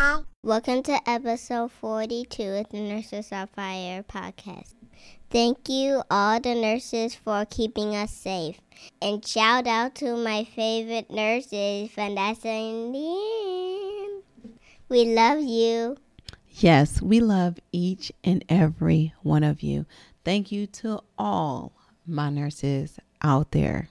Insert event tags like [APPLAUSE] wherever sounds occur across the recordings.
Hi. Welcome to episode 42 of the Nurses on Fire podcast. Thank you, all the nurses, for keeping us safe. And shout out to my favorite nurses, Vanessa and Leanne. We love you. Yes, we love each and every one of you. Thank you to all my nurses out there.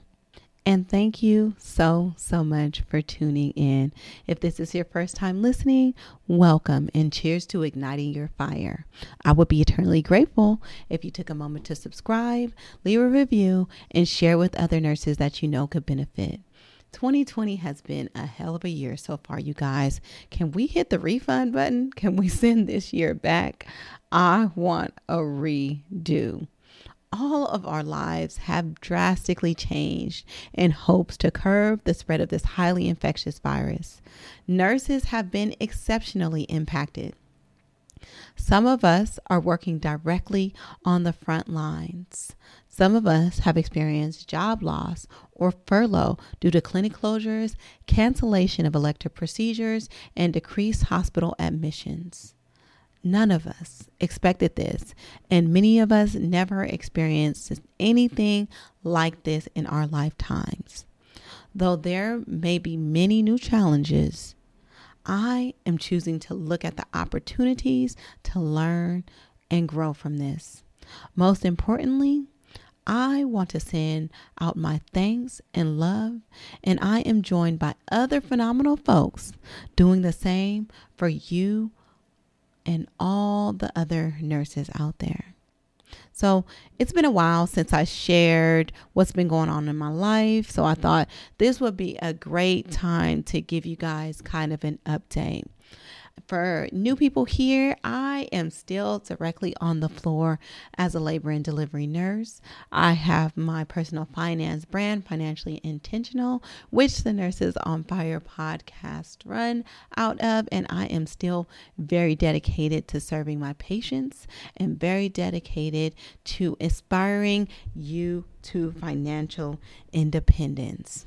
And thank you so, so much for tuning in. If this is your first time listening, welcome and cheers to igniting your fire. I would be eternally grateful if you took a moment to subscribe, leave a review, and share with other nurses that you know could benefit. 2020 has been a hell of a year so far, you guys. Can we hit the refund button? Can we [LAUGHS] send this year back? I want a redo all of our lives have drastically changed in hopes to curb the spread of this highly infectious virus. Nurses have been exceptionally impacted. Some of us are working directly on the front lines. Some of us have experienced job loss or furlough due to clinic closures, cancellation of elective procedures, and decreased hospital admissions. None of us expected this, and many of us never experienced anything like this in our lifetimes. Though there may be many new challenges, I am choosing to look at the opportunities to learn and grow from this. Most importantly, I want to send out my thanks and love, and I am joined by other phenomenal folks doing the same for you and all the other nurses out there. So it's been a while since I shared what's been going on in my life. So I mm. thought this would be a great time to give you guys kind of an update for new people here, I am still directly on the floor as a labor and delivery nurse. I have my personal finance brand, Financially Intentional, which the Nurses on Fire podcast run out of. And I am still very dedicated to serving my patients and very dedicated to inspiring you to financial independence.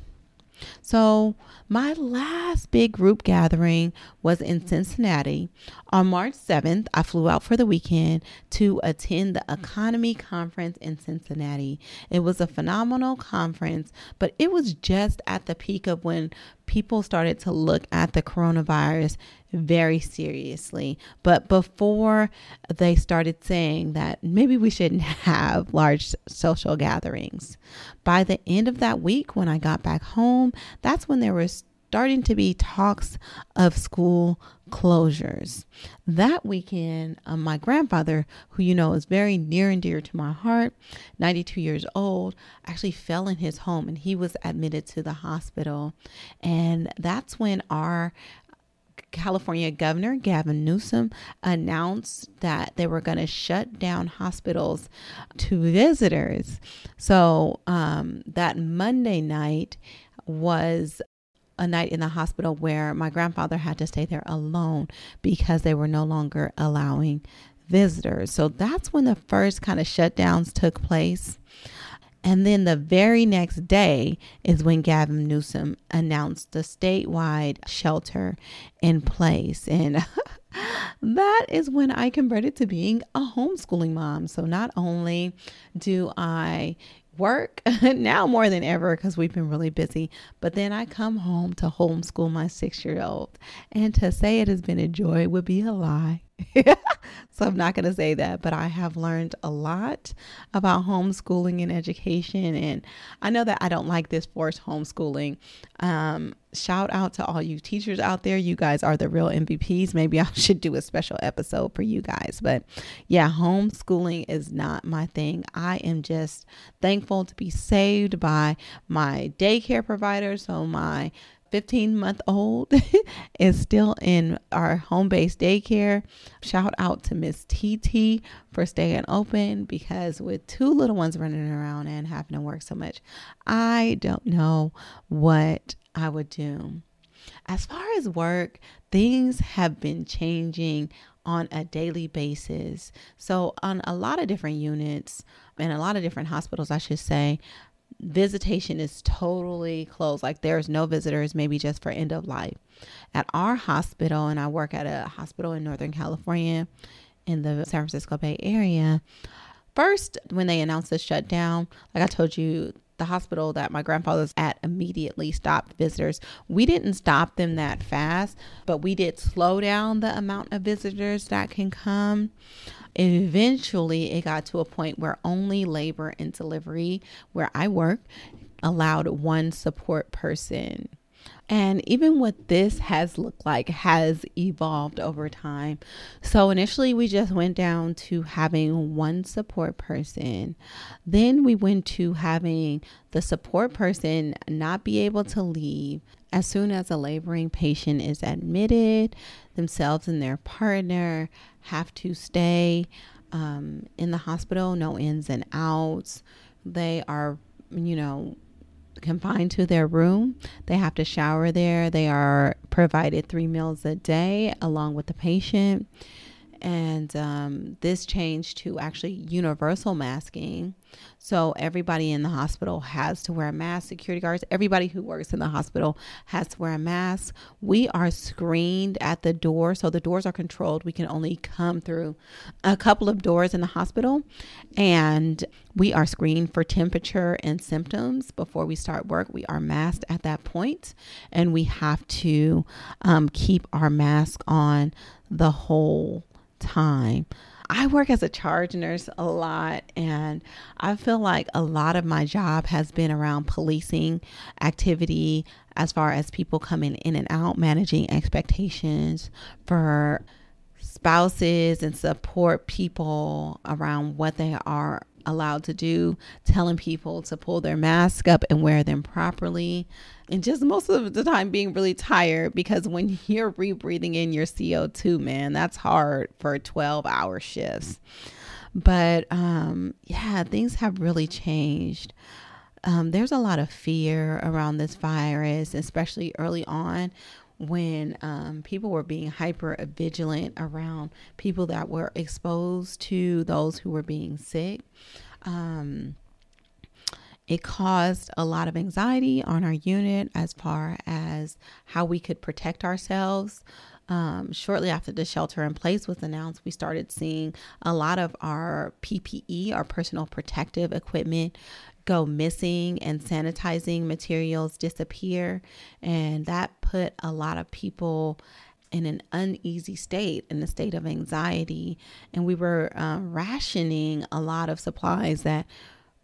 So, my last big group gathering was in Cincinnati. On March 7th, I flew out for the weekend to attend the EconoMe Conference in Cincinnati. It was a phenomenal conference, but it was just at the peak of when people started to look at the coronavirus very seriously. But before they started saying that maybe we shouldn't [LAUGHS] have large social gatherings, by the end of that week, when I got back home, that's when there was starting to be talks of school closures. That weekend, um, my grandfather, who you know is very near and dear to my heart, 92 years old, actually fell in his home and he was admitted to the hospital. And that's when our California Governor Gavin Newsom announced that they were going to shut down hospitals to visitors. So um, that Monday night was a night in the hospital where my grandfather had to stay there alone because they were no longer allowing visitors. So that's when the first kind of shutdowns took place. And then the very next day is when Gavin Newsom announced the statewide shelter in place. And [LAUGHS] that is when I converted to being a homeschooling mom. So not only do I work [LAUGHS] now more than ever because we've been really busy. But then I come home to homeschool my six year old. And to say it has been a joy would be a lie. [LAUGHS] so I'm not going to say that, but I have learned a lot about homeschooling and education. And I know that I don't like this forced homeschooling. Um, shout out to all you teachers out there. You guys are the real MVPs. Maybe I [LAUGHS] should do a special episode for you guys. But yeah, homeschooling is not my thing. I am just thankful to be saved by my daycare provider. So my 15 month old [LAUGHS] is still in our home based daycare. Shout out to Miss TT for staying open because with two little ones running around and having to work so much, I don't know what I would do. As far as work, things have been changing on a daily basis. So, on a lot of different units and a lot of different hospitals, I should say, visitation is totally closed. Like there's no visitors, maybe just for end of life. At our hospital, and I work at a hospital in Northern California in the San Francisco Bay Area. First, when they announced the shutdown, like I told you, the hospital that my grandfather's at immediately stopped visitors. We didn't stop them that fast, but we did slow down the amount of visitors that can come. Eventually, it got to a point where only labor and delivery, where I work, allowed one support person and even what this has looked like has evolved over time. So initially, we just went down to having one support person. Then we went to having the support person not be able to leave as soon as a laboring patient is admitted, themselves and their partner have to stay um, in the hospital, no ins and outs. They are, you know, confined to their room. They have to shower there. They are provided three meals a day along with the patient. And um, this changed to actually universal masking. So everybody in the hospital has to wear a mask. Security guards, everybody who works in the hospital has to wear a mask. We are screened at the door, so the doors are controlled. We can only come through a couple of doors in the hospital, and we are screened for temperature and symptoms before we start work. We are masked at that point, and we have to um, keep our mask on the whole time. I work as a charge nurse a lot, and I feel like a lot of my job has been around policing activity as far as people coming in and out, managing expectations for spouses and support people around what they are allowed to do, telling people to pull their mask up and wear them properly, and just most of the time being really tired because when [LAUGHS] you're rebreathing in your CO2, man, that's hard for 12 hour shifts. But um, yeah, things have really changed. Um, there's a lot of fear around this virus, especially early on when um, people were being hyper vigilant around people that were exposed to those who were being sick. Um, it caused a lot of anxiety on our unit as far as how we could protect ourselves. Um, shortly after the shelter in place was announced, we started seeing a lot of our PPE, our personal protective equipment, go missing and sanitizing materials disappear. And that put a lot of people in an uneasy state, in a state of anxiety. And we were uh, rationing a lot of supplies that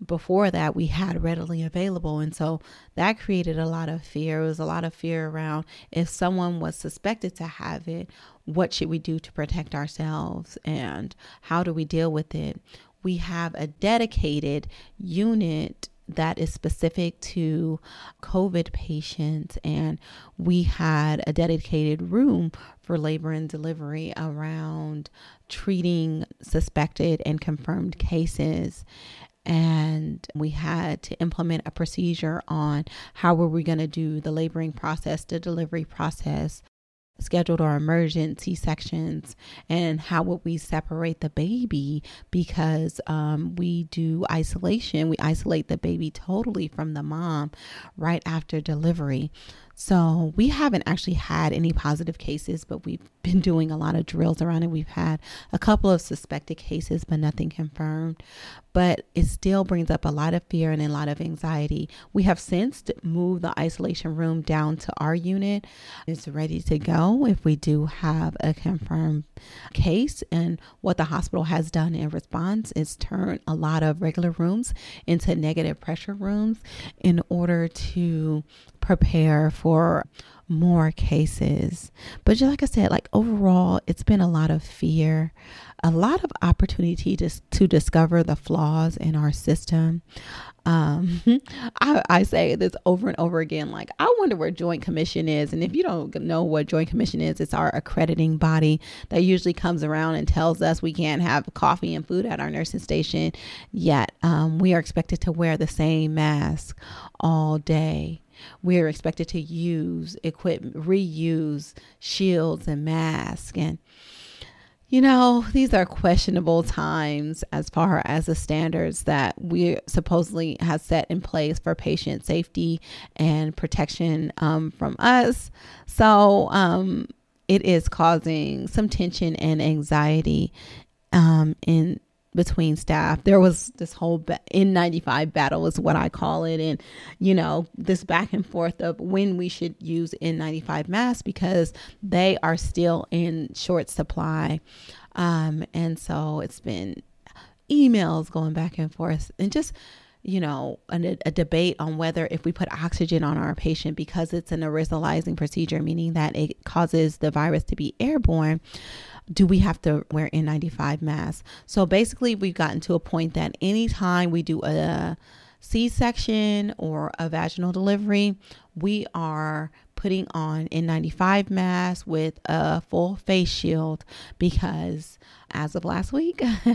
before that we had readily available. And so that created a lot of fear. It was a lot of fear around if someone was suspected to have it, what should we do to protect ourselves and how do we deal with it? We have a dedicated unit that is specific to COVID patients. And we had a dedicated room for labor and delivery around treating suspected and confirmed cases and we had to implement a procedure on how were we going to do the laboring process the delivery process scheduled or emergency sections and how would we separate the baby because um, we do isolation we isolate the baby totally from the mom right after delivery so we haven't actually had any positive cases, but we've been doing a lot of drills around it. We've had a couple of suspected cases, but nothing confirmed. But it still brings up a lot of fear and a lot of anxiety. We have since moved the isolation room down to our unit. It's ready to go if we do have a confirmed case. And what the hospital has done in response is turn a lot of regular rooms into negative pressure rooms in order to prepare for more cases. But just like I said, like overall, it's been a lot of fear, a lot of opportunity to, to discover the flaws in our system. Um, [LAUGHS] I, I say this over and over again. Like, I wonder where Joint Commission is. And if you don't know what Joint Commission is, it's our accrediting body that usually comes around and tells us we can't have coffee and food at our nursing station. Yet, um, we are expected to wear the same mask all day. We're expected to use equipment, reuse shields and masks. And you know, these are questionable times as far as the standards that we supposedly have set in place for patient safety and protection um, from us. So um, it is causing some tension and anxiety um, in between staff. There was this whole N95 battle is what I call it. And, you know, this back and forth of when we should use N95 masks because they are still in short supply. Um, and so it's been emails going back and forth and just, you know, a, a, debate on whether if we put oxygen on our patient because it's an aerosolizing procedure, meaning that it causes the virus to be airborne, do we have to wear N95 masks? So basically, we've gotten to a point that anytime we do a C section or a vaginal delivery, we are putting on N95 masks with a full face shield because as of last week, [LAUGHS]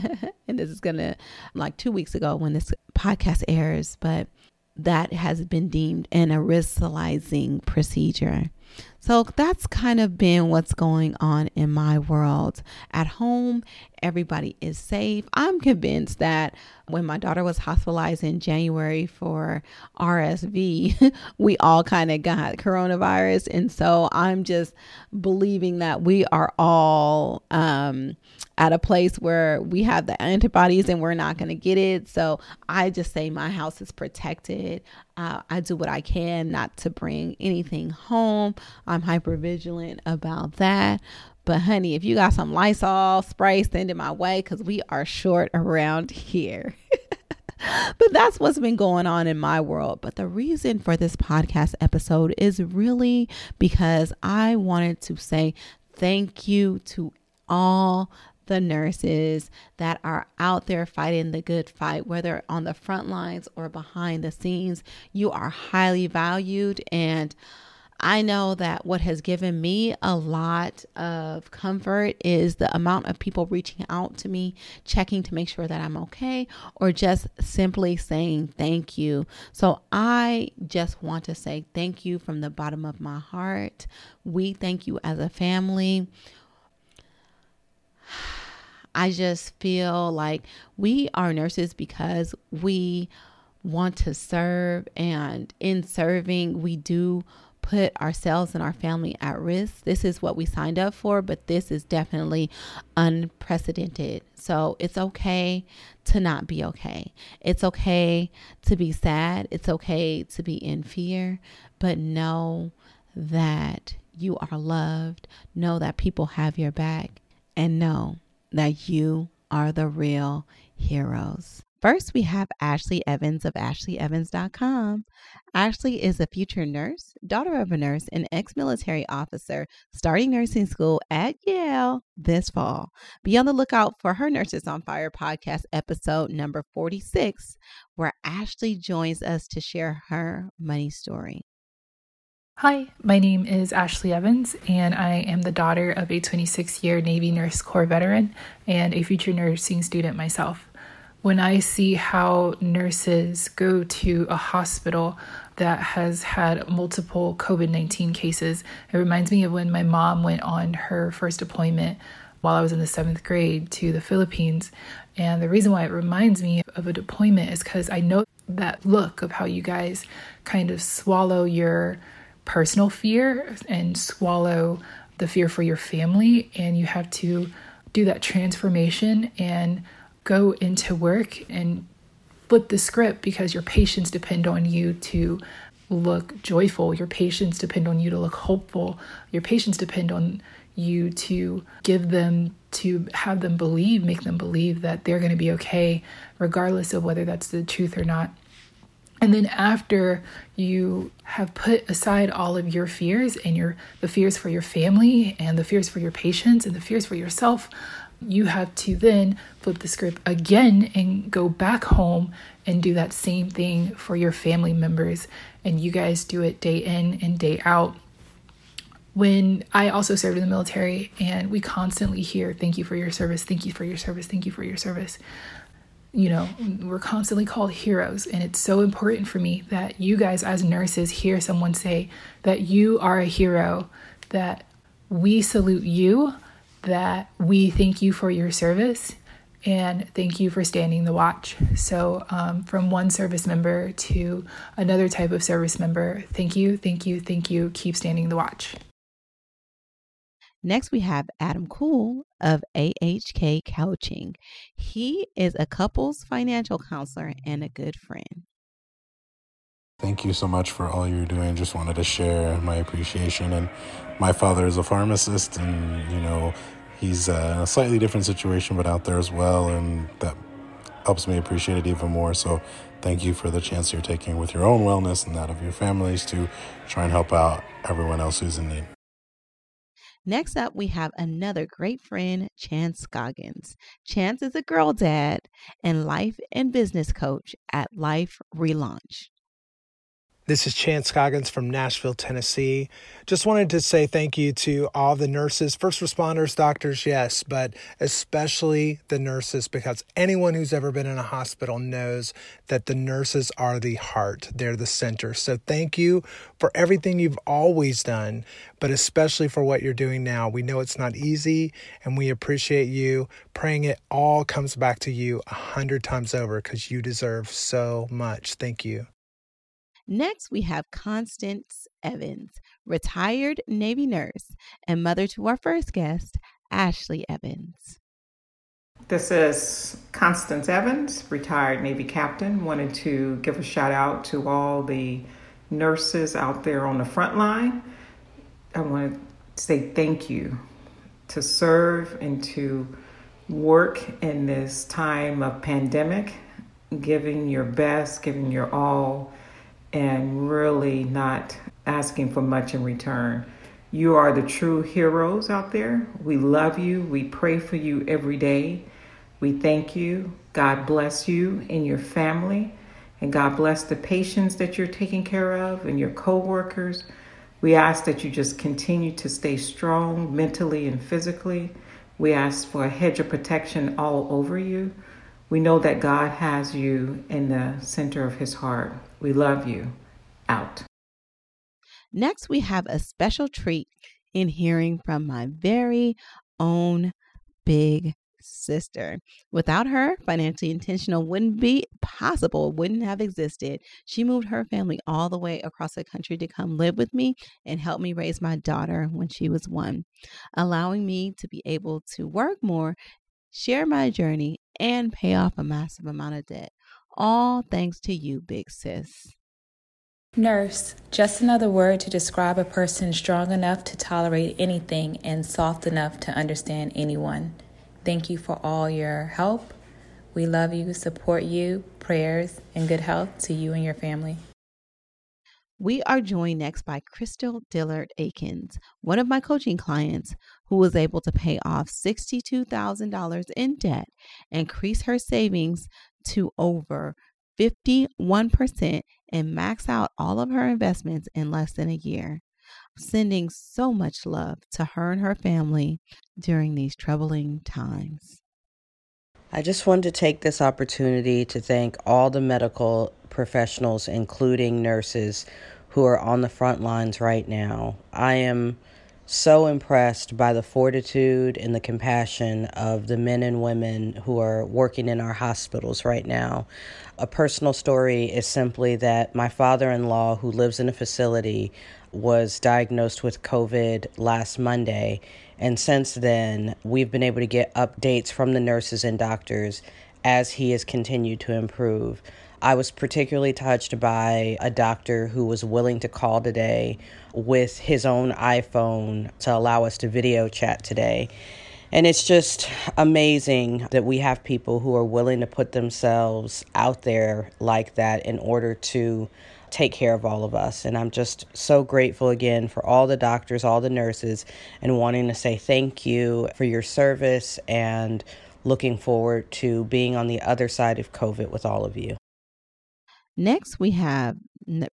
and this is gonna like two weeks ago when this podcast airs, but that has been deemed an aerosolizing procedure. So that's kind of been what's going on in my world. At home, everybody is safe. I'm convinced that when my daughter was hospitalized in January for RSV, [LAUGHS] we all kind of got coronavirus. And so I'm just believing that we are all um, at a place where we have the antibodies and we're not going to get it. So I just say my house is protected. Uh, I do what I can not to bring anything home. I'm hyper vigilant about that. But honey, if you got some Lysol spray, send it my way because we are short around here. [LAUGHS] but that's what's been going on in my world. But the reason for this podcast episode is really because I wanted to say thank you to all the nurses that are out there fighting the good fight, whether on the front lines or behind the scenes. You are highly valued and I know that what has given me a lot of comfort is the amount of people reaching out to me, checking to make sure that I'm okay, or just simply saying thank you. So I just want to say thank you from the bottom of my heart. We thank you as a family. I just feel like we are nurses because we want to serve, and in serving, we do put ourselves and our family at risk. This is what we signed up for, but this is definitely unprecedented. So it's okay to not be okay. It's okay to be sad. It's okay to be in fear, but know that you are loved. Know that people have your back and know that you are the real heroes. First, we have Ashleigh Evans of ashleyevans.com. Ashleigh is a future nurse, daughter of a nurse, and ex military officer starting nursing school at Yale this fall. Be on the lookout for her Nurses on Fire podcast episode number 46, where Ashleigh joins us to share her money story. Hi, my name is Ashleigh Evans, and I am the daughter of a 26 year Navy Nurse Corps veteran and a future nursing student myself when I see how nurses go to a hospital that has had multiple COVID 19 cases, it reminds me of when my mom went on her first deployment while I was in the seventh grade to the Philippines. And the reason why it reminds me of a deployment is because I know that look of how you guys kind of swallow your personal fear and swallow the fear for your family, and you have to do that transformation and go into work and flip the script because your patients depend on you to look joyful. Your patients depend on you to look hopeful. Your patients depend on you to give them, to have them believe, make them believe that they're going to be okay, regardless of whether that's the truth or not. And then after you have put aside all of your fears and your the fears for your family and the fears for your patients and the fears for yourself, you have to then flip the script again and go back home and do that same thing for your family members. And you guys do it day in and day out. When I also served in the military, and we constantly hear, Thank you for your service, thank you for your service, thank you for your service. You know, we're constantly called heroes, and it's so important for me that you guys, as nurses, hear someone say that you are a hero, that we salute you that we thank you for your service and thank you for standing the watch. So, um, from one service member to another type of service member, thank you, thank you, thank you. Keep standing the watch. Next, we have Adam Kol of AHK Coaching. He is a couples financial counselor and a good friend. Thank you so much for all you're doing. Just wanted to share my appreciation. And my father is a pharmacist, and you know, he's uh, in a slightly different situation, but out there as well, and that helps me appreciate it even more. So, thank you for the chance you're taking with your own wellness and that of your families to try and help out everyone else who's in need. Next up, we have another great friend, Chance Scoggins. Chance is a girl dad and life and business coach at Life Relaunch. This is Chance Scoggins from Nashville, Tennessee. Just wanted to say thank you to all the nurses, first responders, doctors, yes, but especially the nurses because anyone who's ever been in a hospital knows that the nurses are the heart, they're the center. So thank you for everything you've always done, but especially for what you're doing now. We know it's not easy and we appreciate you. Praying it all comes back to you a hundred times over because you deserve so much. Thank you. Next, we have Constance Evans, retired Navy nurse and mother to our first guest, Ashleigh Evans. This is Constance Evans, retired Navy captain. Wanted to give a shout out to all the nurses out there on the front line. I want to say thank you to serve and to work in this time of pandemic, giving your best, giving your all and really not asking for much in return. You are the true heroes out there. We love you. We pray for you every day. We thank you. God bless you and your family. And God bless the patients that you're taking care of and your co-workers. We ask that you just continue to stay strong mentally and physically. We ask for a hedge of protection all over you. We know that God has you in the center of his heart. We love you. Out. Next, we have a special treat in hearing from my very own big sister. Without her, financially intentional wouldn't be possible, wouldn't have existed. She moved her family all the way across the country to come live with me and help me raise my daughter when she was one, allowing me to be able to work more, share my journey, and pay off a massive amount of debt. All thanks to you, big sis. Nurse, just another word to describe a person strong enough to tolerate anything and soft enough to understand anyone. Thank you for all your help. We love you, support you, prayers, and good health to you and your family. We are joined next by Crystal Dillard Akins, one of my coaching clients who was able to pay off $62,000 in debt, increase her savings to over 51% and max out all of her investments in less than a year. Sending so much love to her and her family during these troubling times. I just wanted to take this opportunity to thank all the medical professionals, including nurses, who are on the front lines right now. I am so impressed by the fortitude and the compassion of the men and women who are working in our hospitals right now. A personal story is simply that my father in law, who lives in a facility, was diagnosed with COVID last Monday. And since then, we've been able to get updates from the nurses and doctors as he has continued to improve. I was particularly touched by a doctor who was willing to call today with his own iPhone to allow us to video chat today. And it's just amazing that we have people who are willing to put themselves out there like that in order to take care of all of us. And I'm just so grateful again for all the doctors, all the nurses, and wanting to say thank you for your service and looking forward to being on the other side of COVID with all of you. Next, we have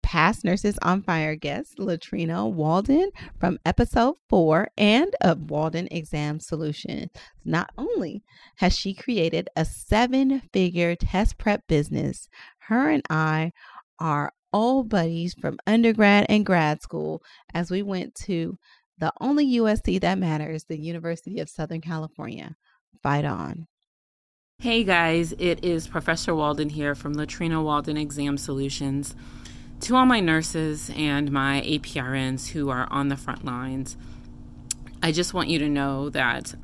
past Nurses on Fire guest Latrina Walden from episode four and of Walden Exam Solutions. Not only has she created a seven figure test prep business, her and I are old buddies from undergrad and grad school as we went to the only USC that matters, the University of Southern California. Fight on. Hey guys, it is Professor Walden here from Latrina Walden Exam Solutions. To all my nurses and my APRNs who are on the front lines, I just want you to know that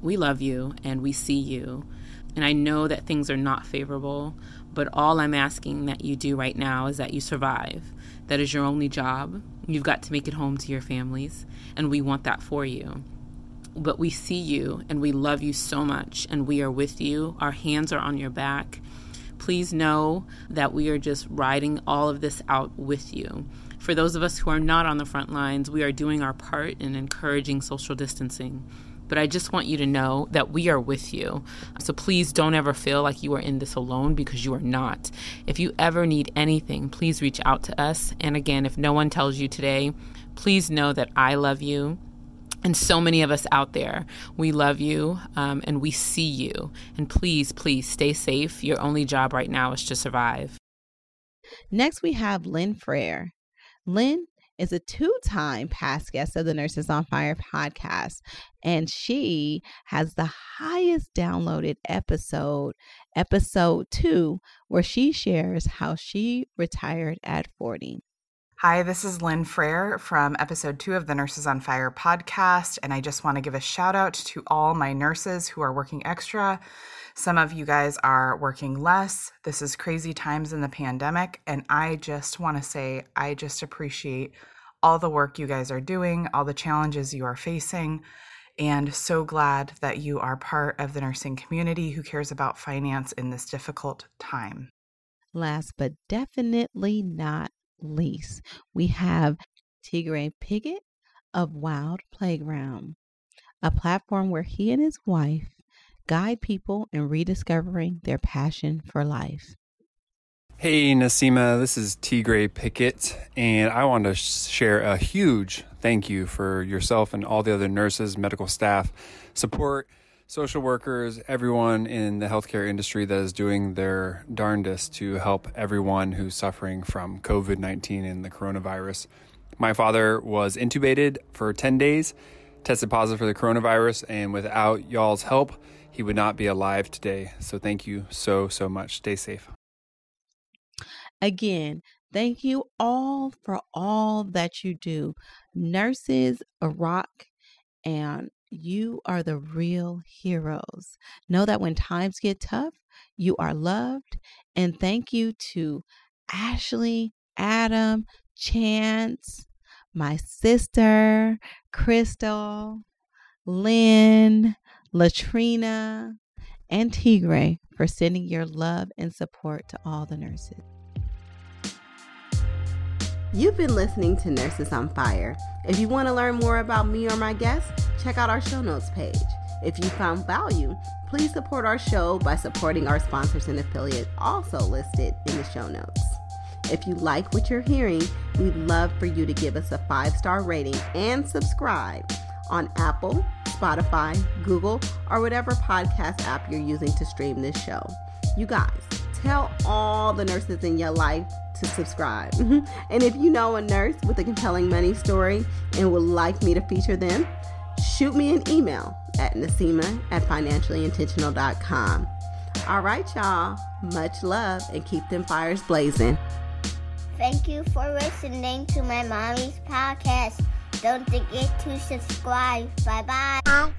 we love you and we see you. And I know that things are not favorable, but all I'm asking that you do right now is that you survive. That is your only job. You've got to make it home to your families, and we want that for you but we see you and we love you so much and we are with you. Our hands are on your back. Please know that we are just riding all of this out with you. For those of us who are not on the front lines, we are doing our part in encouraging social distancing. But I just want you to know that we are with you. So please don't ever feel like you are in this alone because you are not. If you ever need anything, please reach out to us. And again, if no one tells you today, please know that I love you and so many of us out there, we love you um, and we see you. And please, please stay safe. Your only job right now is to survive. Next, we have Lynn Frere. Lynn is a two time past guest of the Nurses on Fire podcast, and she has the highest downloaded episode, episode two, where she shares how she retired at 40. Hi, this is Lynn Frere from episode two of the Nurses on Fire podcast. And I just want to give a shout out to all my nurses who are working extra. Some of you guys are working less. This is crazy times in the pandemic. And I just want to say, I just appreciate all the work you guys are doing, all the challenges you are facing. And so glad that you are part of the nursing community who cares about finance in this difficult time. Last but definitely not least, we have Tigray Piggott of Wild Playground, a platform where he and his wife guide people in rediscovering their passion for life. Hey, Nasima, this is Tigray Pickett, and I want to share a huge thank you for yourself and all the other nurses, medical staff, support social workers, everyone in the healthcare industry that is doing their darndest to help everyone who's suffering from COVID 19 and the coronavirus. My father was intubated for 10 days, tested positive for the coronavirus, and without y'all's help, he would not be alive today. So thank you so, so much. Stay safe. Again, thank you all for all that you do. Nurses rock and you are the real heroes. Know that when times get tough, you are loved. And thank you to Ashleigh, Adam, Chance, my sister, Crystal, Lynn, Latrina, and Tigray for sending your love and support to all the nurses. You've been listening to Nurses on Fire. If you want to learn more about me or my guests, check out our show notes page. If you found value, please support our show by supporting our sponsors and affiliates also listed in the show notes. If you like what you're hearing, we'd love for you to give us a five star rating and subscribe on Apple, Spotify, Google, or whatever podcast app you're using to stream this show. You guys, tell all the nurses in your life to subscribe. Mm-hmm. and if you know a nurse with a compelling money story and would like me to feature them, shoot me an email at Nasima at financiallyintentional.com. All right, y'all. Much love and keep them fires blazing. Thank you for listening to my mommy's podcast. Don't forget to subscribe. Bye bye.